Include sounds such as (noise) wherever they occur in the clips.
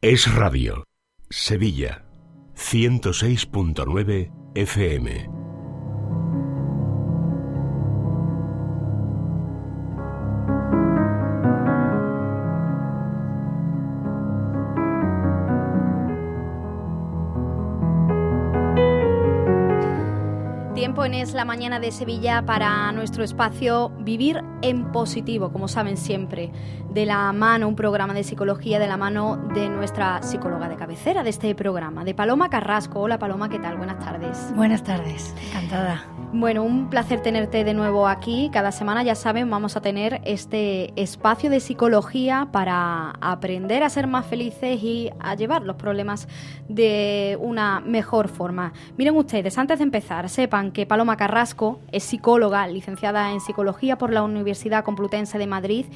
Es Radio, Sevilla, 106.9 FM. Es la Mañana de Sevilla para nuestro espacio Vivir en Positivo, como saben siempre, de la mano, un programa de psicología de la mano de nuestra psicóloga de cabecera de este programa, de Paloma Carrasco. Hola Paloma, ¿qué tal? Buenas tardes. Buenas tardes, encantada. Bueno, un placer tenerte de nuevo aquí. Cada semana, ya saben, vamos a tener este espacio de psicología para aprender a ser más felices y a llevar los problemas de una mejor forma. Miren ustedes, antes de empezar, sepan que Paloma Carrasco es psicóloga, licenciada en psicología por la Universidad Complutense de Madrid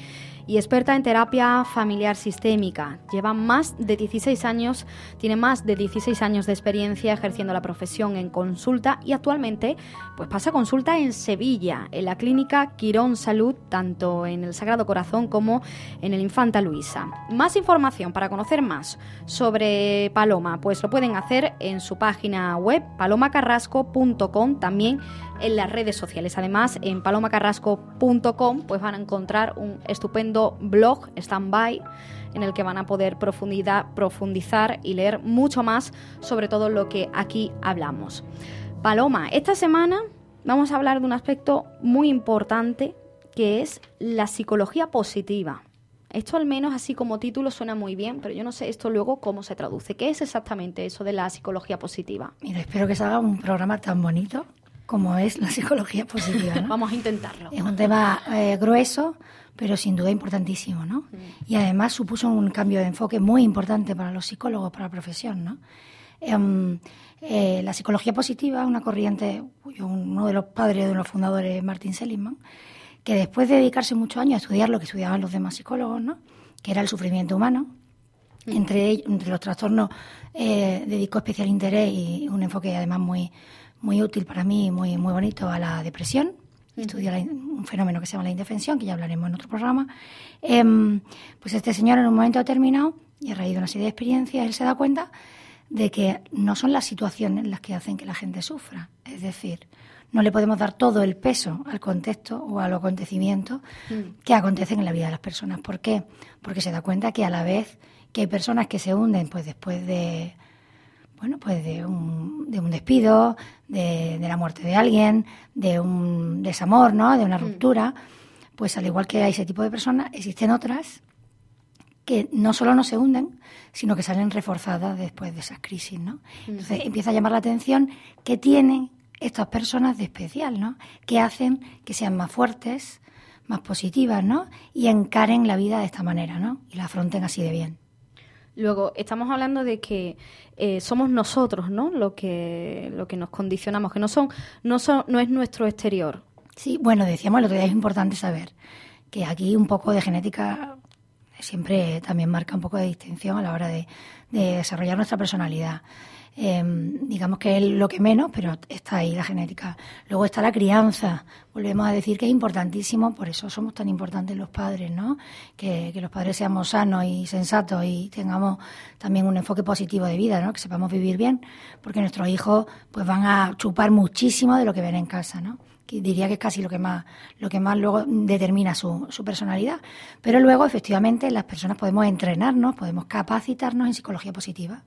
y experta en terapia familiar sistémica. Lleva más de 16 años, tiene más de 16 años de experiencia ejerciendo la profesión en consulta y actualmente pues pasa consulta en Sevilla, en la clínica Quirón Salud, tanto en el Sagrado Corazón como en el Infanta Luisa. Más información para conocer más sobre Paloma, pues lo pueden hacer en su página web palomacarrasco.com, también en las redes sociales. Además, en palomacarrasco.com pues van a encontrar un estupendo blog standby en el que van a poder profundizar y leer mucho más sobre todo lo que aquí hablamos. Paloma, esta semana vamos a hablar de un aspecto muy importante que es la psicología positiva. Esto al menos así como título suena muy bien, pero yo no sé esto luego cómo se traduce. ¿Qué es exactamente eso de la psicología positiva? Mira, espero que salga un programa tan bonito como es la psicología positiva. (laughs) Vamos a intentarlo. Es un tema eh, grueso, pero sin duda importantísimo, ¿no? Mm. Y además supuso un cambio de enfoque muy importante para los psicólogos, para la profesión, ¿no? Em, eh, la psicología positiva, una corriente, uno de los padres, de los fundadores, Martin Seligman, que después de dedicarse muchos años a estudiar lo que estudiaban los demás psicólogos, ¿no? que era el sufrimiento humano, entre, entre los trastornos eh, dedicó especial interés y un enfoque además muy, muy útil para mí, muy, muy bonito, a la depresión. Estudió un fenómeno que se llama la indefensión, que ya hablaremos en otro programa. Em, pues este señor en un momento determinado, y a raíz de una serie de experiencias, él se da cuenta de que no son las situaciones las que hacen que la gente sufra. Es decir, no le podemos dar todo el peso al contexto o a los acontecimientos mm. que acontecen en la vida de las personas. ¿Por qué? Porque se da cuenta que a la vez que hay personas que se hunden pues después de bueno, pues de un, de un despido, de, la muerte de alguien, de un desamor, ¿no? De una mm. ruptura, pues al igual que hay ese tipo de personas, existen otras que no solo no se hunden, sino que salen reforzadas después de esas crisis, ¿no? Entonces empieza a llamar la atención qué tienen estas personas de especial, ¿no? Que hacen que sean más fuertes, más positivas, ¿no? Y encaren la vida de esta manera, ¿no? Y la afronten así de bien. Luego, estamos hablando de que eh, somos nosotros, ¿no? Lo que, lo que nos condicionamos, que no, son, no, son, no es nuestro exterior. Sí, bueno, decíamos el otro día, es importante saber que aquí un poco de genética siempre también marca un poco de distinción a la hora de desarrollar nuestra personalidad. Em, digamos que es lo que menos, pero está ahí la genética. Luego está la crianza. Volvemos a decir que es importantísimo, por eso somos tan importantes los padres, ¿no? Que, los padres seamos sanos y sensatos y tengamos también un enfoque positivo de vida, ¿no? Que sepamos vivir bien, porque nuestros hijos pues van a chupar muchísimo de lo que ven en casa, ¿no? Diría que es casi lo que más lo que más luego determina su, su personalidad pero luego efectivamente las personas podemos entrenarnos podemos capacitarnos en psicología positiva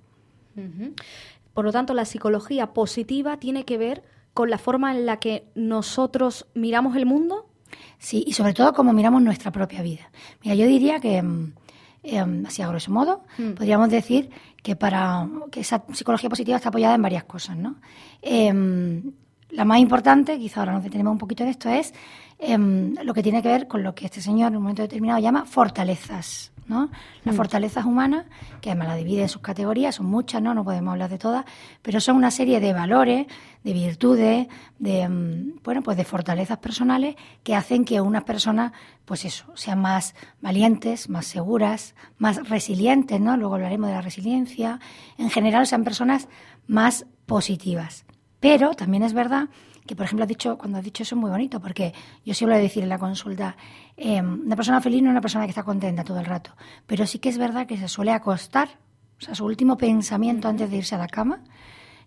por lo tanto, la psicología positiva tiene que ver con la forma en la que nosotros miramos el mundo. Sí, y sobre todo cómo miramos nuestra propia vida. Mira, yo diría que, mm, em, así a grosso modo, mm. podríamos decir que para que esa psicología positiva está apoyada en varias cosas, ¿no? Em, la más importante, quizá ahora nos detenemos un poquito en esto, es em, lo que tiene que ver con lo que este señor en un momento determinado llama fortalezas. ¿No? Las mm. fortalezas humanas, que además la divide en sus categorías, son muchas, ¿no? No podemos hablar de todas, pero son una serie de valores, de virtudes, de, mm, bueno, pues de fortalezas personales que hacen que unas personas, pues eso, sean más valientes, más seguras, más resilientes, ¿no? Luego hablaremos de la resiliencia. En general, sean personas más positivas. Pero también es verdad que, por ejemplo, has dicho, cuando has dicho eso es muy bonito, porque yo suelo decir en la consulta, eh, una persona feliz no es una persona que está contenta todo el rato, pero sí que es verdad que se suele acostar o sea, su último pensamiento antes de irse a la cama,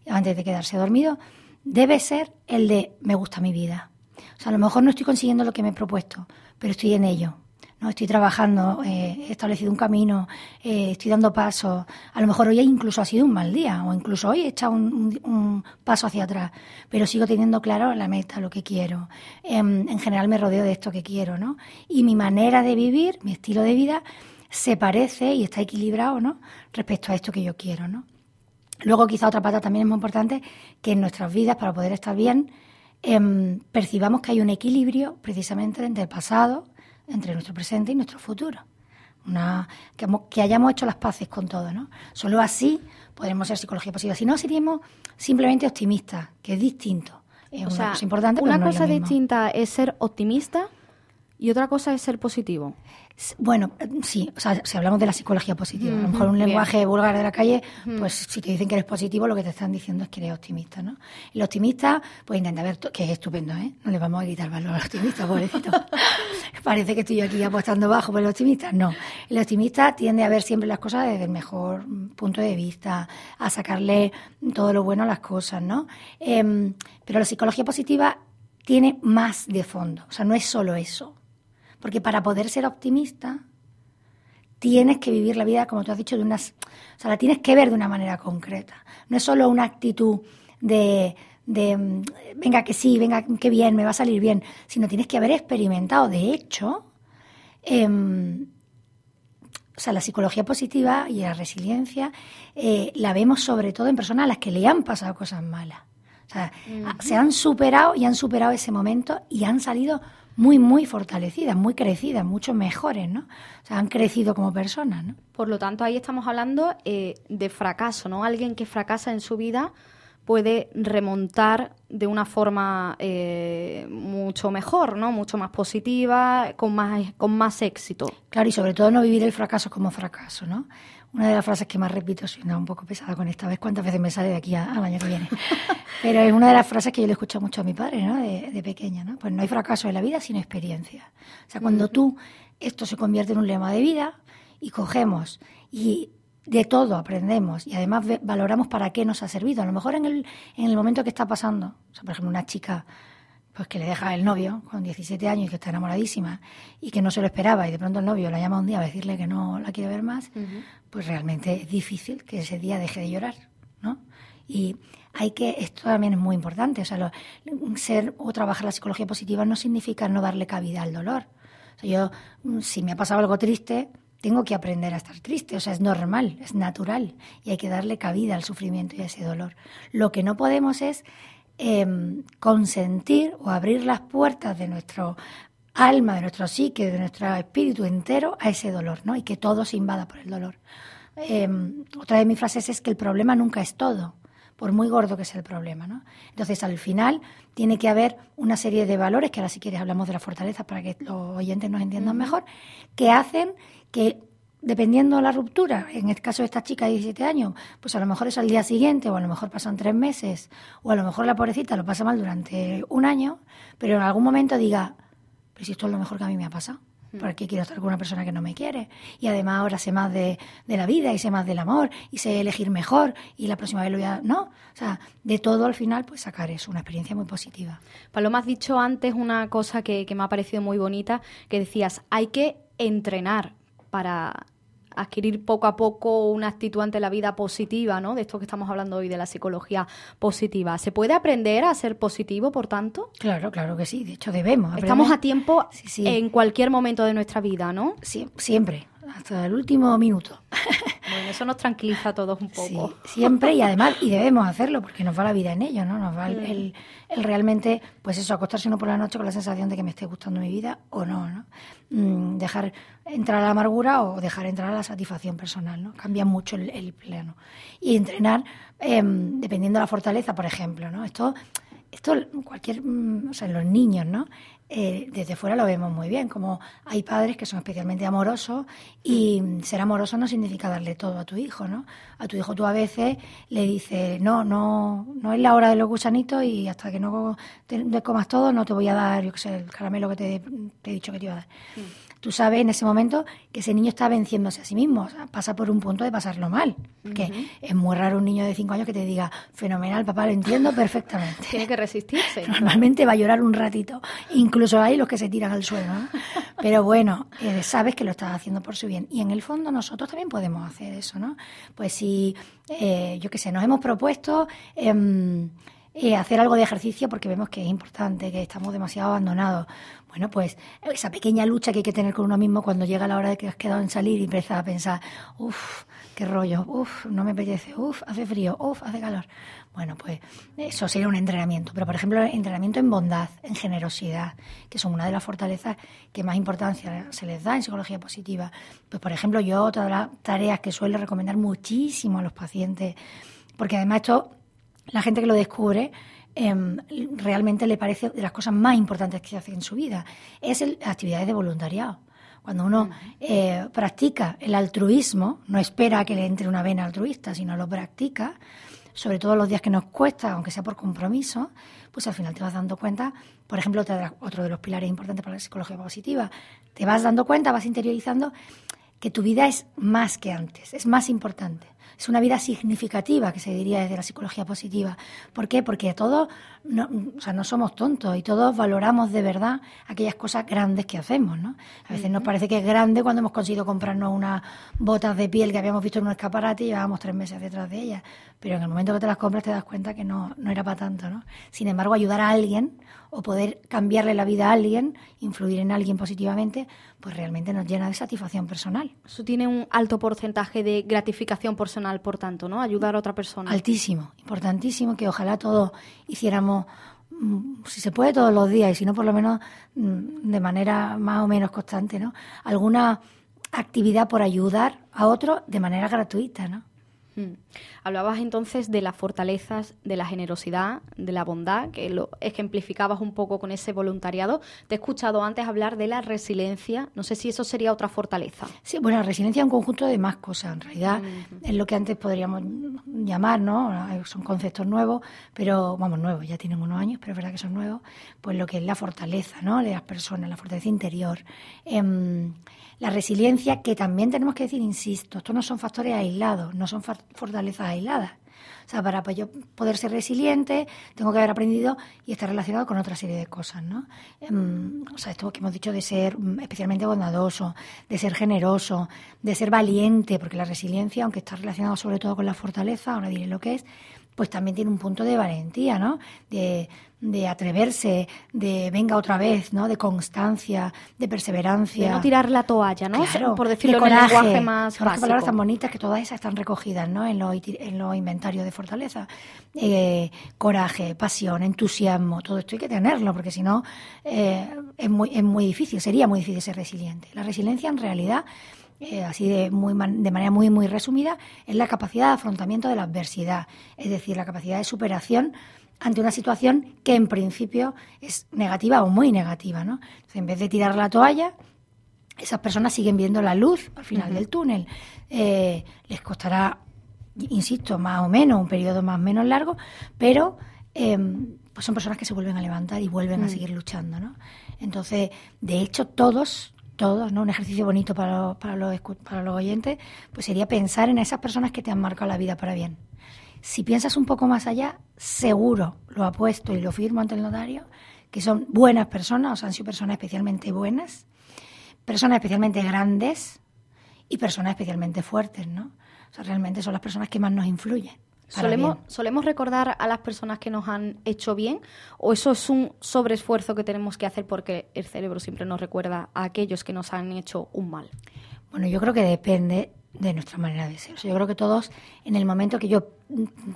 antes de quedarse dormido, debe ser el de me gusta mi vida. O sea, a lo mejor no estoy consiguiendo lo que me he propuesto, pero estoy en ello. No estoy trabajando, eh, he establecido un camino, eh, estoy dando pasos. A lo mejor hoy incluso ha sido un mal día, o incluso hoy he echado un, paso hacia atrás, pero sigo teniendo claro la meta, lo que quiero. En, en, general me rodeo de esto que quiero, ¿no? Y mi manera de vivir, mi estilo de vida, se parece y está equilibrado, ¿no? Respecto a esto que yo quiero, ¿no? Luego, quizá otra pata también es muy importante, que en nuestras vidas, para poder estar bien, em, percibamos que hay un equilibrio precisamente entre el pasado, entre nuestro presente y nuestro futuro. Una, que, hayamos hecho las paces con todo, ¿no? Solo así podremos ser psicología positiva. Si no, seríamos simplemente optimistas, que es distinto. Es una cosa importante. Una cosa distinta es ser optimista y otra cosa es ser positivo. Bueno, sí, o sea, si hablamos de la psicología positiva, a lo mejor un lenguaje vulgar de la calle, pues si te dicen que eres positivo, lo que te están diciendo es que eres optimista, ¿no? El optimista, pues intenta ver, que es estupendo, ¿eh? No le vamos a quitar valor al optimista, pobrecito. (laughs) Parece que estoy aquí apostando bajo por el optimista. No, el optimista tiende a ver siempre las cosas desde el mejor punto de vista, a sacarle todo lo bueno a las cosas, ¿no? Em, pero la psicología positiva tiene más de fondo, o sea, no es solo eso. Porque para poder ser optimista, tienes que vivir la vida, como tú has dicho, de unas. O sea, la tienes que ver de una manera concreta. No es solo una actitud de, de venga que sí, venga que bien, me va a salir bien, sino tienes que haber experimentado. De hecho, em, o sea, la psicología positiva y la resiliencia eh, la vemos sobre todo en personas a las que le han pasado cosas malas. O sea, se han superado y han superado ese momento y han salido muy, muy fortalecidas, muy crecidas, mucho mejores, ¿no? O sea, han crecido como personas, ¿no? Por lo tanto, ahí estamos hablando eh, de fracaso, ¿no? Alguien que fracasa en su vida puede remontar de una forma eh, mucho mejor, ¿no? Mucho más positiva, con más, con más éxito. Claro, y sobre todo no vivir el fracaso como fracaso, ¿no? Una de las frases que más repito, soy un poco pesada con esta vez, cuántas veces me sale de aquí al año que viene. (laughs) Pero es una de las frases que yo le escucho mucho a mi padre, ¿no? De, de, pequeña, ¿no? Pues no hay fracaso en la vida sino experiencia. O sea, cuando tú, esto se convierte en un lema de vida y cogemos y de todo aprendemos y además valoramos para qué nos ha servido. A lo mejor en el, en el momento que está pasando, o sea, por ejemplo, una chica pues que le deja el novio con 17 años y que está enamoradísima y que no se lo esperaba y de pronto el novio la llama un día a decirle que no la quiere ver más, pues realmente es difícil que ese día deje de llorar, ¿no? Y hay que, esto también es muy importante, o sea, ser o trabajar la psicología positiva no significa no darle cabida al dolor. O sea, yo, mm, si me ha pasado algo triste, tengo que aprender a estar triste, o sea, es normal, es natural y hay que darle cabida al sufrimiento y a ese dolor. Lo que no podemos es Em, consentir o abrir las puertas de nuestro alma, de nuestro psique, de nuestro espíritu entero a ese dolor, ¿no? Y que todo se invada por el dolor. Em, otra de mis frases es que el problema nunca es todo, por muy gordo que sea el problema, ¿no? Entonces, al final, tiene que haber una serie de valores, que ahora si quieres hablamos de la fortaleza para que los oyentes nos entiendan mejor, que hacen que dependiendo de la ruptura, en el caso de esta chica de 17 años, pues a lo mejor es al día siguiente, o a lo mejor pasan tres meses, o a lo mejor la pobrecita lo pasa mal durante un año, pero en algún momento diga, pero si esto es lo mejor que a mí me ha pasado, hmm. ¿por qué quiero estar con una persona que no me quiere? Y además ahora sé más de, de, la vida, y sé más del amor, y sé elegir mejor, y la próxima vez lo voy a... No, o sea, de todo al final, pues sacar es una experiencia muy positiva. Paloma, has dicho antes una cosa que, que me ha parecido muy bonita, que decías, hay que entrenar para adquirir poco a poco una actitud ante la vida positiva, ¿no? De esto que estamos hablando hoy, de la psicología positiva. ¿Se puede aprender a ser positivo, por tanto? Claro, claro que sí. De hecho, debemos. Estamos a tiempo en cualquier momento de nuestra vida, ¿no? Sí, siempre, hasta el último minuto. Eso nos tranquiliza a todos un poco. Sí, siempre y además, y debemos hacerlo, porque nos va la vida en ello, ¿no? Nos va el, el, realmente, pues eso, acostarse uno por la noche con la sensación de que me esté gustando mi vida o no, ¿no? Mm, dejar entrar a la amargura o dejar entrar a la satisfacción personal, ¿no? Cambia mucho el, plano. Y entrenar, em, dependiendo de la fortaleza, por ejemplo, ¿no? Esto esto cualquier, mm, o sea, los niños, ¿no? Eh, desde fuera lo vemos muy bien, como hay padres que son especialmente amorosos y ser amoroso no significa darle todo a tu hijo, ¿no? A tu hijo tú a veces le dices, no, no, no es la hora de los gusanitos y hasta que no te, comas todo no te voy a dar, yo qué sé, el caramelo que te, he dicho que te iba a dar. Tú sabes en ese momento que ese niño está venciéndose a sí mismo, o sea, pasa por un punto de pasarlo mal. Porque es muy raro un niño de 5 años que te diga, fenomenal, papá, lo entiendo perfectamente. Tiene que resistirse. (laughs) Normalmente va a llorar un ratito. Incluso hay los que se tiran al suelo. ¿no? (laughs) Pero bueno, eh, sabes que lo estás haciendo por su bien. Y en el fondo nosotros también podemos hacer eso, ¿no? Pues si, eh, yo qué sé, nos hemos propuesto... Em, eh, hacer algo de ejercicio porque vemos que es importante, que estamos demasiado abandonados. Bueno, pues esa pequeña lucha que hay que tener con uno mismo cuando llega la hora de que has quedado en salir y empiezas a pensar, uff, qué rollo, uff, no me apetece, uff, hace frío, uff, hace calor. Bueno, pues eso sería un entrenamiento. Pero, por ejemplo, entrenamiento en bondad, en generosidad, que son una de las fortalezas que más importancia se les da en psicología positiva. Pues, por ejemplo, yo otra de las tareas que suelo recomendar muchísimo a los pacientes, porque además esto, la gente que lo descubre, Em, realmente le parece de las cosas más importantes que hace en su vida. Es el, actividades de voluntariado. Cuando uno eh, practica el altruismo, no espera a que le entre una vena altruista, sino lo practica, sobre todo los días que nos cuesta, aunque sea por compromiso, pues al final te vas dando cuenta, por ejemplo, otro de los pilares importantes para la psicología positiva, te vas dando cuenta, vas interiorizando que tu vida es más que antes, es más importante es una vida significativa, que se diría desde la psicología positiva. ¿Por qué? Porque todos no, o sea, no somos tontos y todos valoramos de verdad aquellas cosas grandes que hacemos. ¿no? A veces nos parece que es grande cuando hemos conseguido comprarnos unas botas de piel que habíamos visto en un escaparate y llevábamos tres meses detrás de ellas. Pero en el momento que te las compras te das cuenta que no, no era para tanto. ¿no? Sin embargo, ayudar a alguien o poder cambiarle la vida a alguien, influir en alguien positivamente, pues realmente nos llena de satisfacción personal. Eso tiene un alto porcentaje de gratificación personal, por tanto, ¿no? Ayudar a otra persona. Altísimo, importantísimo, que ojalá todos hiciéramos, mm, si se puede todos los días, y si no, por lo menos mm, de manera más o menos constante, ¿no? Alguna actividad por ayudar a otro de manera gratuita, ¿no? Mm. Hablabas entonces de las fortalezas, de la generosidad, de la bondad, que lo ejemplificabas un poco con ese voluntariado. Te he escuchado antes hablar de la resiliencia. No sé si eso sería otra fortaleza. Sí, bueno, la resiliencia es un conjunto de más cosas. En realidad es lo que antes podríamos llamar, ¿no? Son conceptos nuevos, pero, vamos, nuevos, ya tienen unos años, pero es verdad que son nuevos. Pues lo que es la fortaleza, ¿no? De las personas, la fortaleza interior. Em, la resiliencia, que también tenemos que decir, insisto, estos no son factores aislados, no son fortalezas aisladas. O sea, para yo poder ser resiliente, tengo que haber aprendido y estar relacionado con otra serie de cosas, ¿no? Em, o sea, esto que hemos dicho de ser especialmente bondadoso, de ser generoso, de ser valiente, porque la resiliencia, aunque está relacionado sobre todo con la fortaleza, ahora diré lo que es, pues también tiene un punto de valentía, ¿no? De, de atreverse, de venga otra vez, ¿no? De constancia, de perseverancia. De no tirar la toalla, ¿no? Claro, Por decirlo en lenguaje más básico. palabras tan bonitas que todas esas están recogidas, ¿no? En los en lo inventarios de fortaleza. Eh, coraje, pasión, entusiasmo, todo esto hay que tenerlo, porque si no eh, es, muy, es muy difícil, sería muy difícil ser resiliente. La resiliencia en realidad eh, así de, muy, de manera muy, muy resumida, es la capacidad de afrontamiento de la adversidad, es decir, la capacidad de superación ante una situación que en principio es negativa o muy negativa. ¿no? Entonces, en vez de tirar la toalla, esas personas siguen viendo la luz al final del túnel. Eh, les costará, insisto, más o menos, un periodo más o menos largo, pero em, pues son personas que se vuelven a levantar y vuelven a mm. seguir luchando. ¿no? Entonces, de hecho, todos todos, ¿no? Un ejercicio bonito para, para, los, para los oyentes, pues sería pensar en esas personas que te han marcado la vida para bien. Si piensas un poco más allá, seguro, lo apuesto y lo firmo ante el notario, que son buenas personas, o sea, han sido personas especialmente buenas, personas especialmente grandes y personas especialmente fuertes, ¿no? O sea, realmente son las personas que más nos influyen. Solemos, ¿Solemos recordar a las personas que nos han hecho bien o eso es un sobreesfuerzo que tenemos que hacer porque el cerebro siempre nos recuerda a aquellos que nos han hecho un mal? Bueno, yo creo que depende de nuestra manera de ser. yo creo que todos, en el momento que yo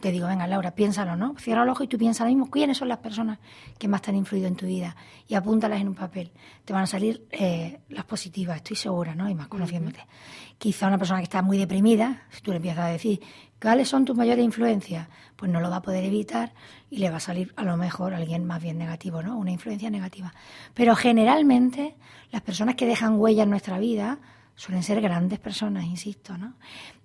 te digo, venga Laura, piénsalo, ¿no? Cierra el ojo y tú piensas lo mismo, ¿quiénes son las personas que más te han influido en tu vida? Y apúntalas en un papel. Te van a salir eh, las positivas, estoy segura, ¿no? Y más conociéndote. Quizá una persona que está muy deprimida, si tú le empiezas a decir, ¿cuáles son tus mayores influencias? Pues no lo va a poder evitar y le va a salir a lo mejor alguien más bien negativo, ¿no? Una influencia negativa. Pero generalmente las personas que dejan huella en nuestra vida suelen ser grandes personas, insisto, ¿no?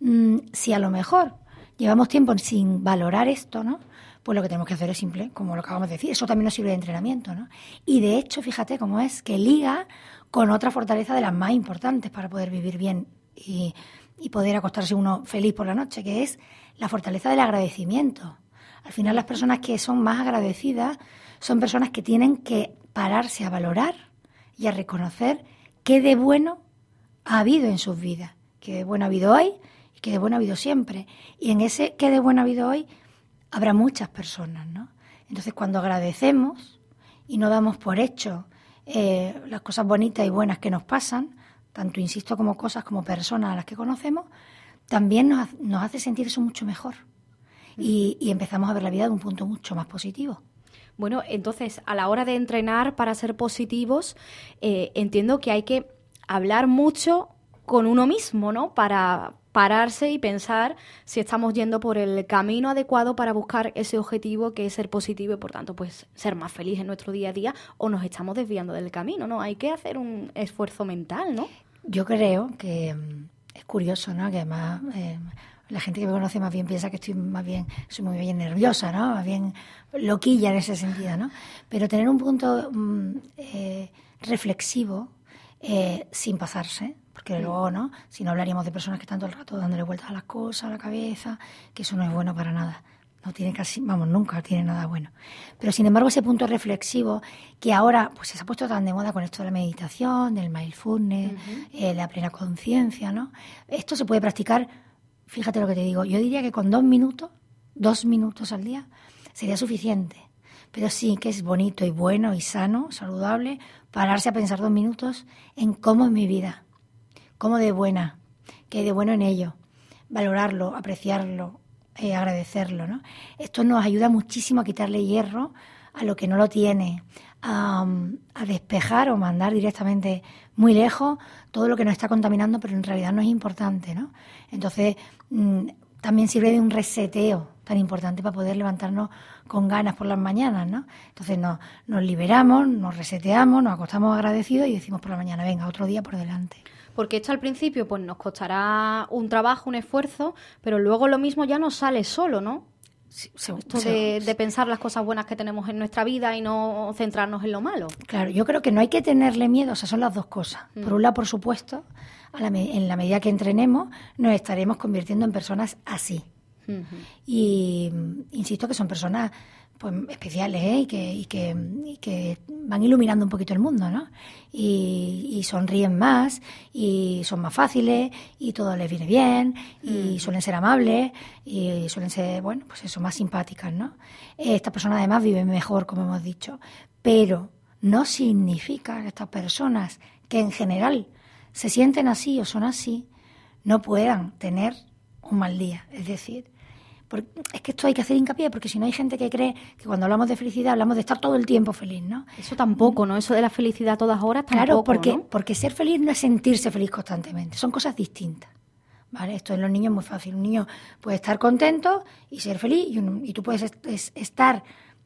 Mm, si a lo mejor llevamos tiempo sin valorar esto, ¿no? pues lo que tenemos que hacer es simple, como lo acabamos de decir. Eso también nos sirve de entrenamiento, ¿no? Y de hecho, fíjate cómo es que liga con otra fortaleza de las más importantes para poder vivir bien y, y poder acostarse uno feliz por la noche, que es la fortaleza del agradecimiento. Al final las personas que son más agradecidas son personas que tienen que pararse a valorar y a reconocer qué de bueno ha habido en sus vidas, qué de bueno ha habido hoy y qué de bueno ha habido siempre. Y en ese qué de bueno ha habido hoy habrá muchas personas, ¿no? Entonces cuando agradecemos y no damos por hecho eh, las cosas bonitas y buenas que nos pasan, tanto insisto como cosas como personas a las que conocemos, también nos, nos hace sentir eso mucho mejor. Y, y empezamos a ver la vida de un punto mucho más positivo. Bueno, entonces, a la hora de entrenar para ser positivos, eh, entiendo que hay que hablar mucho con uno mismo, ¿no? Para pararse y pensar si estamos yendo por el camino adecuado para buscar ese objetivo que es ser positivo y por tanto pues ser más feliz en nuestro día a día o nos estamos desviando del camino, ¿no? Hay que hacer un esfuerzo mental, ¿no? Yo creo que mm, es curioso, ¿no? Que además eh, la gente que me conoce más bien piensa que estoy más bien, soy muy bien nerviosa, ¿no? Más bien loquilla en ese sentido, ¿no? Pero tener un punto mm, eh, reflexivo eh, sin pasarse, porque luego, ¿no? Si no hablaríamos de personas que están todo el rato dándole vueltas a las cosas, a la cabeza, que eso no es bueno para nada. No tiene casi, vamos, nunca tiene nada bueno. Pero sin embargo, ese punto reflexivo que ahora pues se ha puesto tan de moda con esto de la meditación, del mindfulness, eh, la plena conciencia, ¿no? Esto se puede practicar, fíjate lo que te digo, yo diría que con dos minutos, dos minutos al día, sería suficiente. Pero sí que es bonito y bueno y sano, saludable, pararse a pensar dos minutos en cómo es mi vida, cómo de buena, qué hay de bueno en ello, valorarlo, apreciarlo, eh, agradecerlo. ¿no? Esto nos ayuda muchísimo a quitarle hierro a lo que no lo tiene, a, a, despejar o mandar directamente muy lejos todo lo que nos está contaminando, pero en realidad no es importante. ¿no? Entonces, mm, también sirve de un reseteo tan importante para poder levantarnos con ganas por las mañanas, ¿no? Entonces nos, nos liberamos, nos reseteamos, nos acostamos agradecidos y decimos por la mañana, venga, otro día por delante. Porque esto al principio pues nos costará un trabajo, un esfuerzo, pero luego lo mismo ya nos sale solo, ¿no? Sí, se, Esto de, de pensar las cosas buenas que tenemos en nuestra vida y no centrarnos en lo malo. Claro, yo creo que no hay que tenerle miedo, o sea, son las dos cosas. Por un lado, por supuesto, a la en la medida que entrenemos, nos estaremos convirtiendo en personas así. Y mm, insisto que son personas pues especiales ¿eh? y, que, y, que, y que van iluminando un poquito el mundo, ¿no? Y, y sonríen más, y son más fáciles, y todo les viene bien, y suelen ser amables, y suelen ser, bueno, pues eso, más simpáticas, ¿no? Estas personas además viven mejor, como hemos dicho, pero no significa que estas personas, que en general se sienten así o son así, no puedan tener un mal día. Es decir, por- es que esto hay que hacer hincapié porque si no hay gente que cree que cuando hablamos de felicidad hablamos de estar todo el tiempo feliz, ¿no? Eso tampoco, ¿no? Eso de la felicidad a todas horas tampoco, Claro, porque, ¿no? porque ser feliz no es sentirse feliz constantemente, son cosas distintas. ¿Vale? Esto en los niños es muy fácil. Un niño puede estar contento y ser feliz, y, un- y tú puedes est- es- estar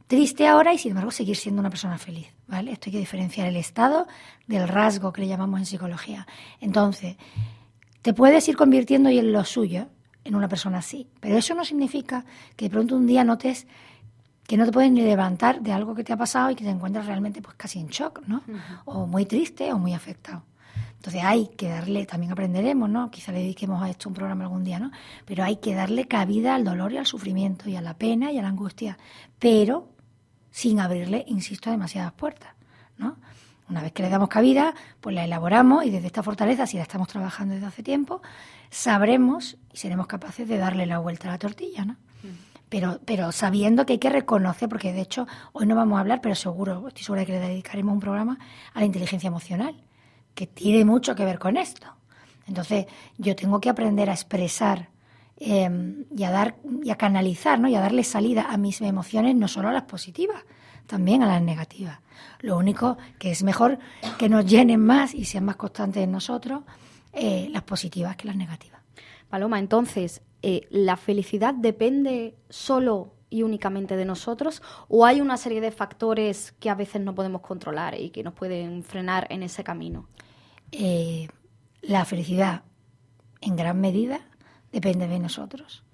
triste ahora y sin embargo seguir siendo una persona feliz. ¿vale? Esto hay que diferenciar el estado del rasgo que le llamamos en psicología. Entonces, te puedes ir convirtiendo y en lo suyo, en una persona así. Pero eso no significa que de pronto un día notes que no te puedes ni levantar de algo que te ha pasado y que te encuentras realmente pues casi en shock, ¿no? O muy triste o muy afectado. Entonces hay que darle, también aprenderemos, ¿no? Quizá le dediquemos a esto un programa algún día, ¿no? Pero hay que darle cabida al dolor y al sufrimiento y a la pena y a la angustia, pero sin abrirle, insisto, demasiadas puertas, ¿no? Una vez que le damos cabida, pues la elaboramos y desde esta fortaleza, si la estamos trabajando desde hace tiempo, sabremos y seremos capaces de darle la vuelta a la tortilla, ¿no? Pero, pero sabiendo que hay que reconocer, porque de hecho hoy no vamos a hablar, pero seguro, estoy segura de que le dedicaremos un programa a la inteligencia emocional, que tiene mucho que ver con esto. Entonces, yo tengo que aprender a expresar eh, y a dar y a canalizar, ¿no? Y a darle salida a mis emociones, no solo a las positivas, también a las negativas. Lo único que es mejor que nos llenen más y sean más constantes en nosotros eh, las positivas que las negativas. Paloma, entonces, eh, ¿la felicidad depende solo y únicamente de nosotros o hay una serie de factores que a veces no podemos controlar y que nos pueden frenar en ese camino? Eh, la felicidad, en gran medida, depende de nosotros.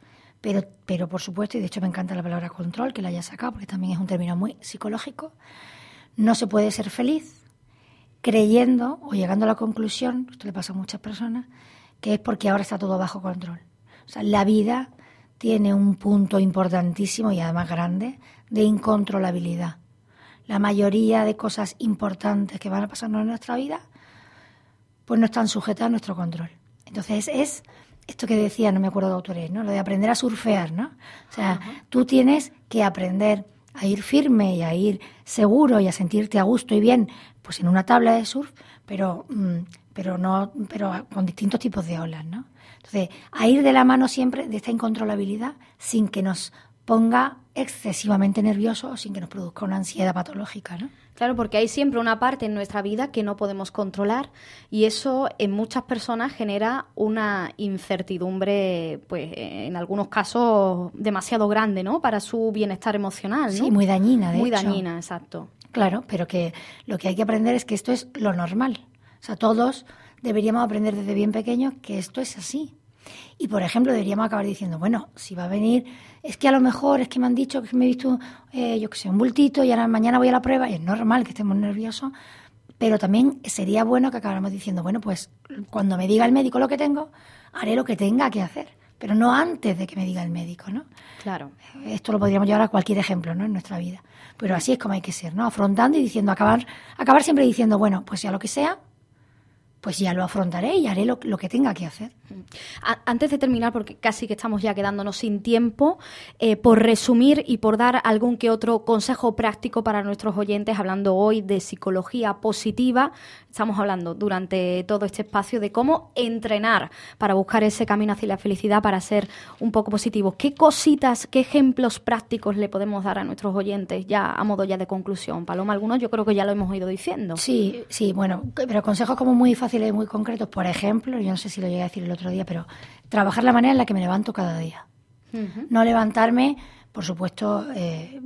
Pero, pero por supuesto, y de hecho me encanta la palabra control, que la haya sacado, porque también es un término muy psicológico, no se puede ser feliz creyendo o llegando a la conclusión, esto le pasa a muchas personas, que es porque ahora está todo bajo control. O sea, la vida tiene un punto importantísimo y además grande de incontrolabilidad. La mayoría de cosas importantes que van a pasarnos en nuestra vida, pues no están sujetas a nuestro control. Entonces es esto que decía, no me acuerdo de autores, ¿no? Lo de aprender a surfear, ¿no? O sea, tú tienes que aprender a ir firme y a ir seguro y a sentirte a gusto y bien, pues en una tabla de surf, pero, mm, pero no, pero con distintos tipos de olas, ¿no? Entonces, a ir de la mano siempre de esta incontrolabilidad sin que nos ponga excesivamente nervioso o sin que nos produzca una ansiedad patológica, ¿no? Claro, porque hay siempre una parte en nuestra vida que no podemos controlar y eso en muchas personas genera una incertidumbre, pues en algunos casos demasiado grande, ¿no? Para su bienestar emocional, ¿no? Sí, muy dañina, de Muy dañina, exacto. Claro, pero que lo que hay que aprender es que esto es lo normal. O sea, todos deberíamos aprender desde bien pequeños que esto es así. Y, por ejemplo, deberíamos acabar diciendo, bueno, si va a venir, es que a lo mejor es que me han dicho que me he visto, eh, yo que sé, un bultito y ahora mañana voy a la prueba y es normal que estemos nerviosos, pero también sería bueno que acabáramos diciendo, bueno, pues cuando me diga el médico lo que tengo, haré lo que tenga que hacer, pero no antes de que me diga el médico, ¿no? Claro. Esto lo podríamos llevar a cualquier ejemplo, ¿no? En nuestra vida. Pero así es como hay que ser, ¿no? Afrontando y diciendo, acabar, acabar siempre diciendo, bueno, pues sea lo que sea, pues ya lo afrontaré y haré lo, que tenga que hacer. Antes de terminar, porque casi que estamos ya quedándonos sin tiempo, eh, por resumir y por dar algún que otro consejo práctico para nuestros oyentes, hablando hoy de psicología positiva, estamos hablando durante todo este espacio de cómo entrenar para buscar ese camino hacia la felicidad, para ser un poco positivos. ¿Qué cositas, qué ejemplos prácticos le podemos dar a nuestros oyentes ya a modo ya de conclusión? Paloma, algunos yo creo que ya lo hemos ido diciendo. Sí, sí, bueno, pero consejos como muy fáciles y muy concretos. Por ejemplo, yo no sé si lo llegué a decir el otro día, pero trabajar la manera en la que me levanto cada día. No levantarme por supuesto, eh,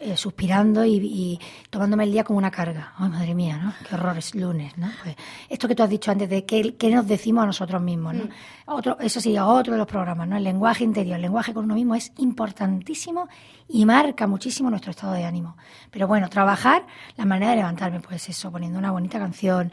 eh, suspirando y, tomándome el día como una carga. Ay, madre mía, ¿no? Qué horror, es lunes, ¿no? Pues esto que tú has dicho antes de qué, nos decimos a nosotros mismos, ¿no? Mm. Otro, eso sí, otro de los programas, ¿no? El lenguaje interior, el lenguaje con uno mismo es importantísimo y marca muchísimo nuestro estado de ánimo. Pero bueno, trabajar la manera de levantarme, pues eso, poniendo una bonita canción,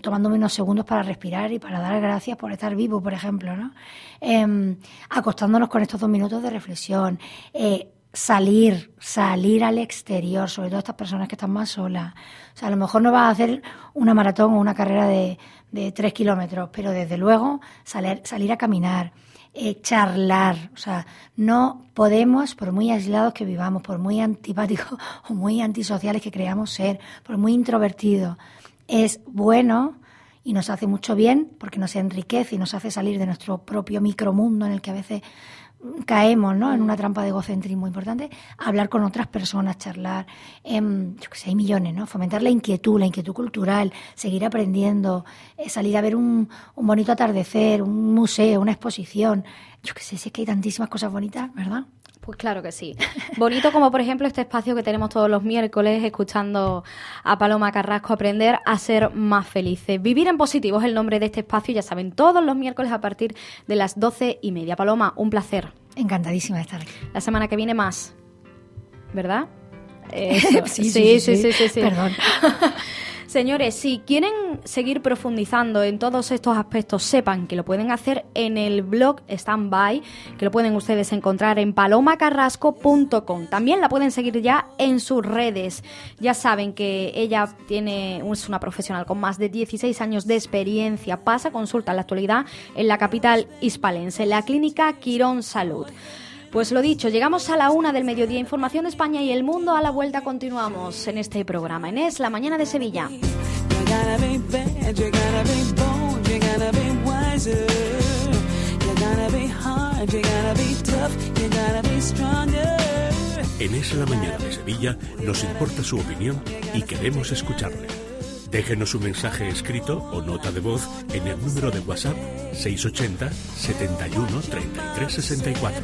tomándome unos segundos para respirar y para dar gracias por estar vivo, por ejemplo, ¿no? Em, acostándonos con estos dos minutos de reflexión. Eh, salir, salir al exterior, sobre todo estas personas que están más solas. O sea, a lo mejor no vas a hacer una maratón o una carrera de, de tres kilómetros, pero desde luego salir, salir a caminar, eh, charlar. O sea, no podemos, por muy aislados que vivamos, por muy antipáticos (laughs) o muy antisociales que creamos ser, por muy introvertidos, es bueno y nos hace mucho bien porque nos enriquece y nos hace salir de nuestro propio micromundo en el que a veces caemos ¿no? en una trampa de egocentrismo importante, hablar con otras personas, charlar, em, yo que sé, hay millones, ¿no? Fomentar la inquietud, la inquietud cultural, seguir aprendiendo, eh, salir a ver un, un, bonito atardecer, un museo, una exposición. Yo que sé, sé que hay tantísimas cosas bonitas, ¿verdad? Pues claro que sí. (laughs) Bonito como por ejemplo este espacio que tenemos todos los miércoles escuchando a Paloma Carrasco aprender a ser más felices. Vivir en positivo es el nombre de este espacio, ya saben, todos los miércoles a partir de las doce y media. Paloma, un placer. Encantadísima de estar aquí. La semana que viene más, ¿verdad? (laughs) sí, sí, sí, sí, sí, Perdón. (laughs) Señores, si quieren seguir profundizando en todos estos aspectos, sepan que lo pueden hacer en el blog Standby, que lo pueden ustedes encontrar en palomacarrasco.com. También la pueden seguir ya en sus redes. Ya saben que ella tiene es una profesional con más de 16 años de experiencia. Pasa consulta en la actualidad en la capital hispalense, en la clínica Quirón Salud. Pues lo dicho, llegamos a la una del mediodía. Información de España y el mundo. A la vuelta continuamos en este programa. En Es la mañana de Sevilla. En Es la mañana de Sevilla nos importa su opinión y queremos escucharle. Déjenos un mensaje escrito o nota de voz en el número de WhatsApp 680 71 33 64.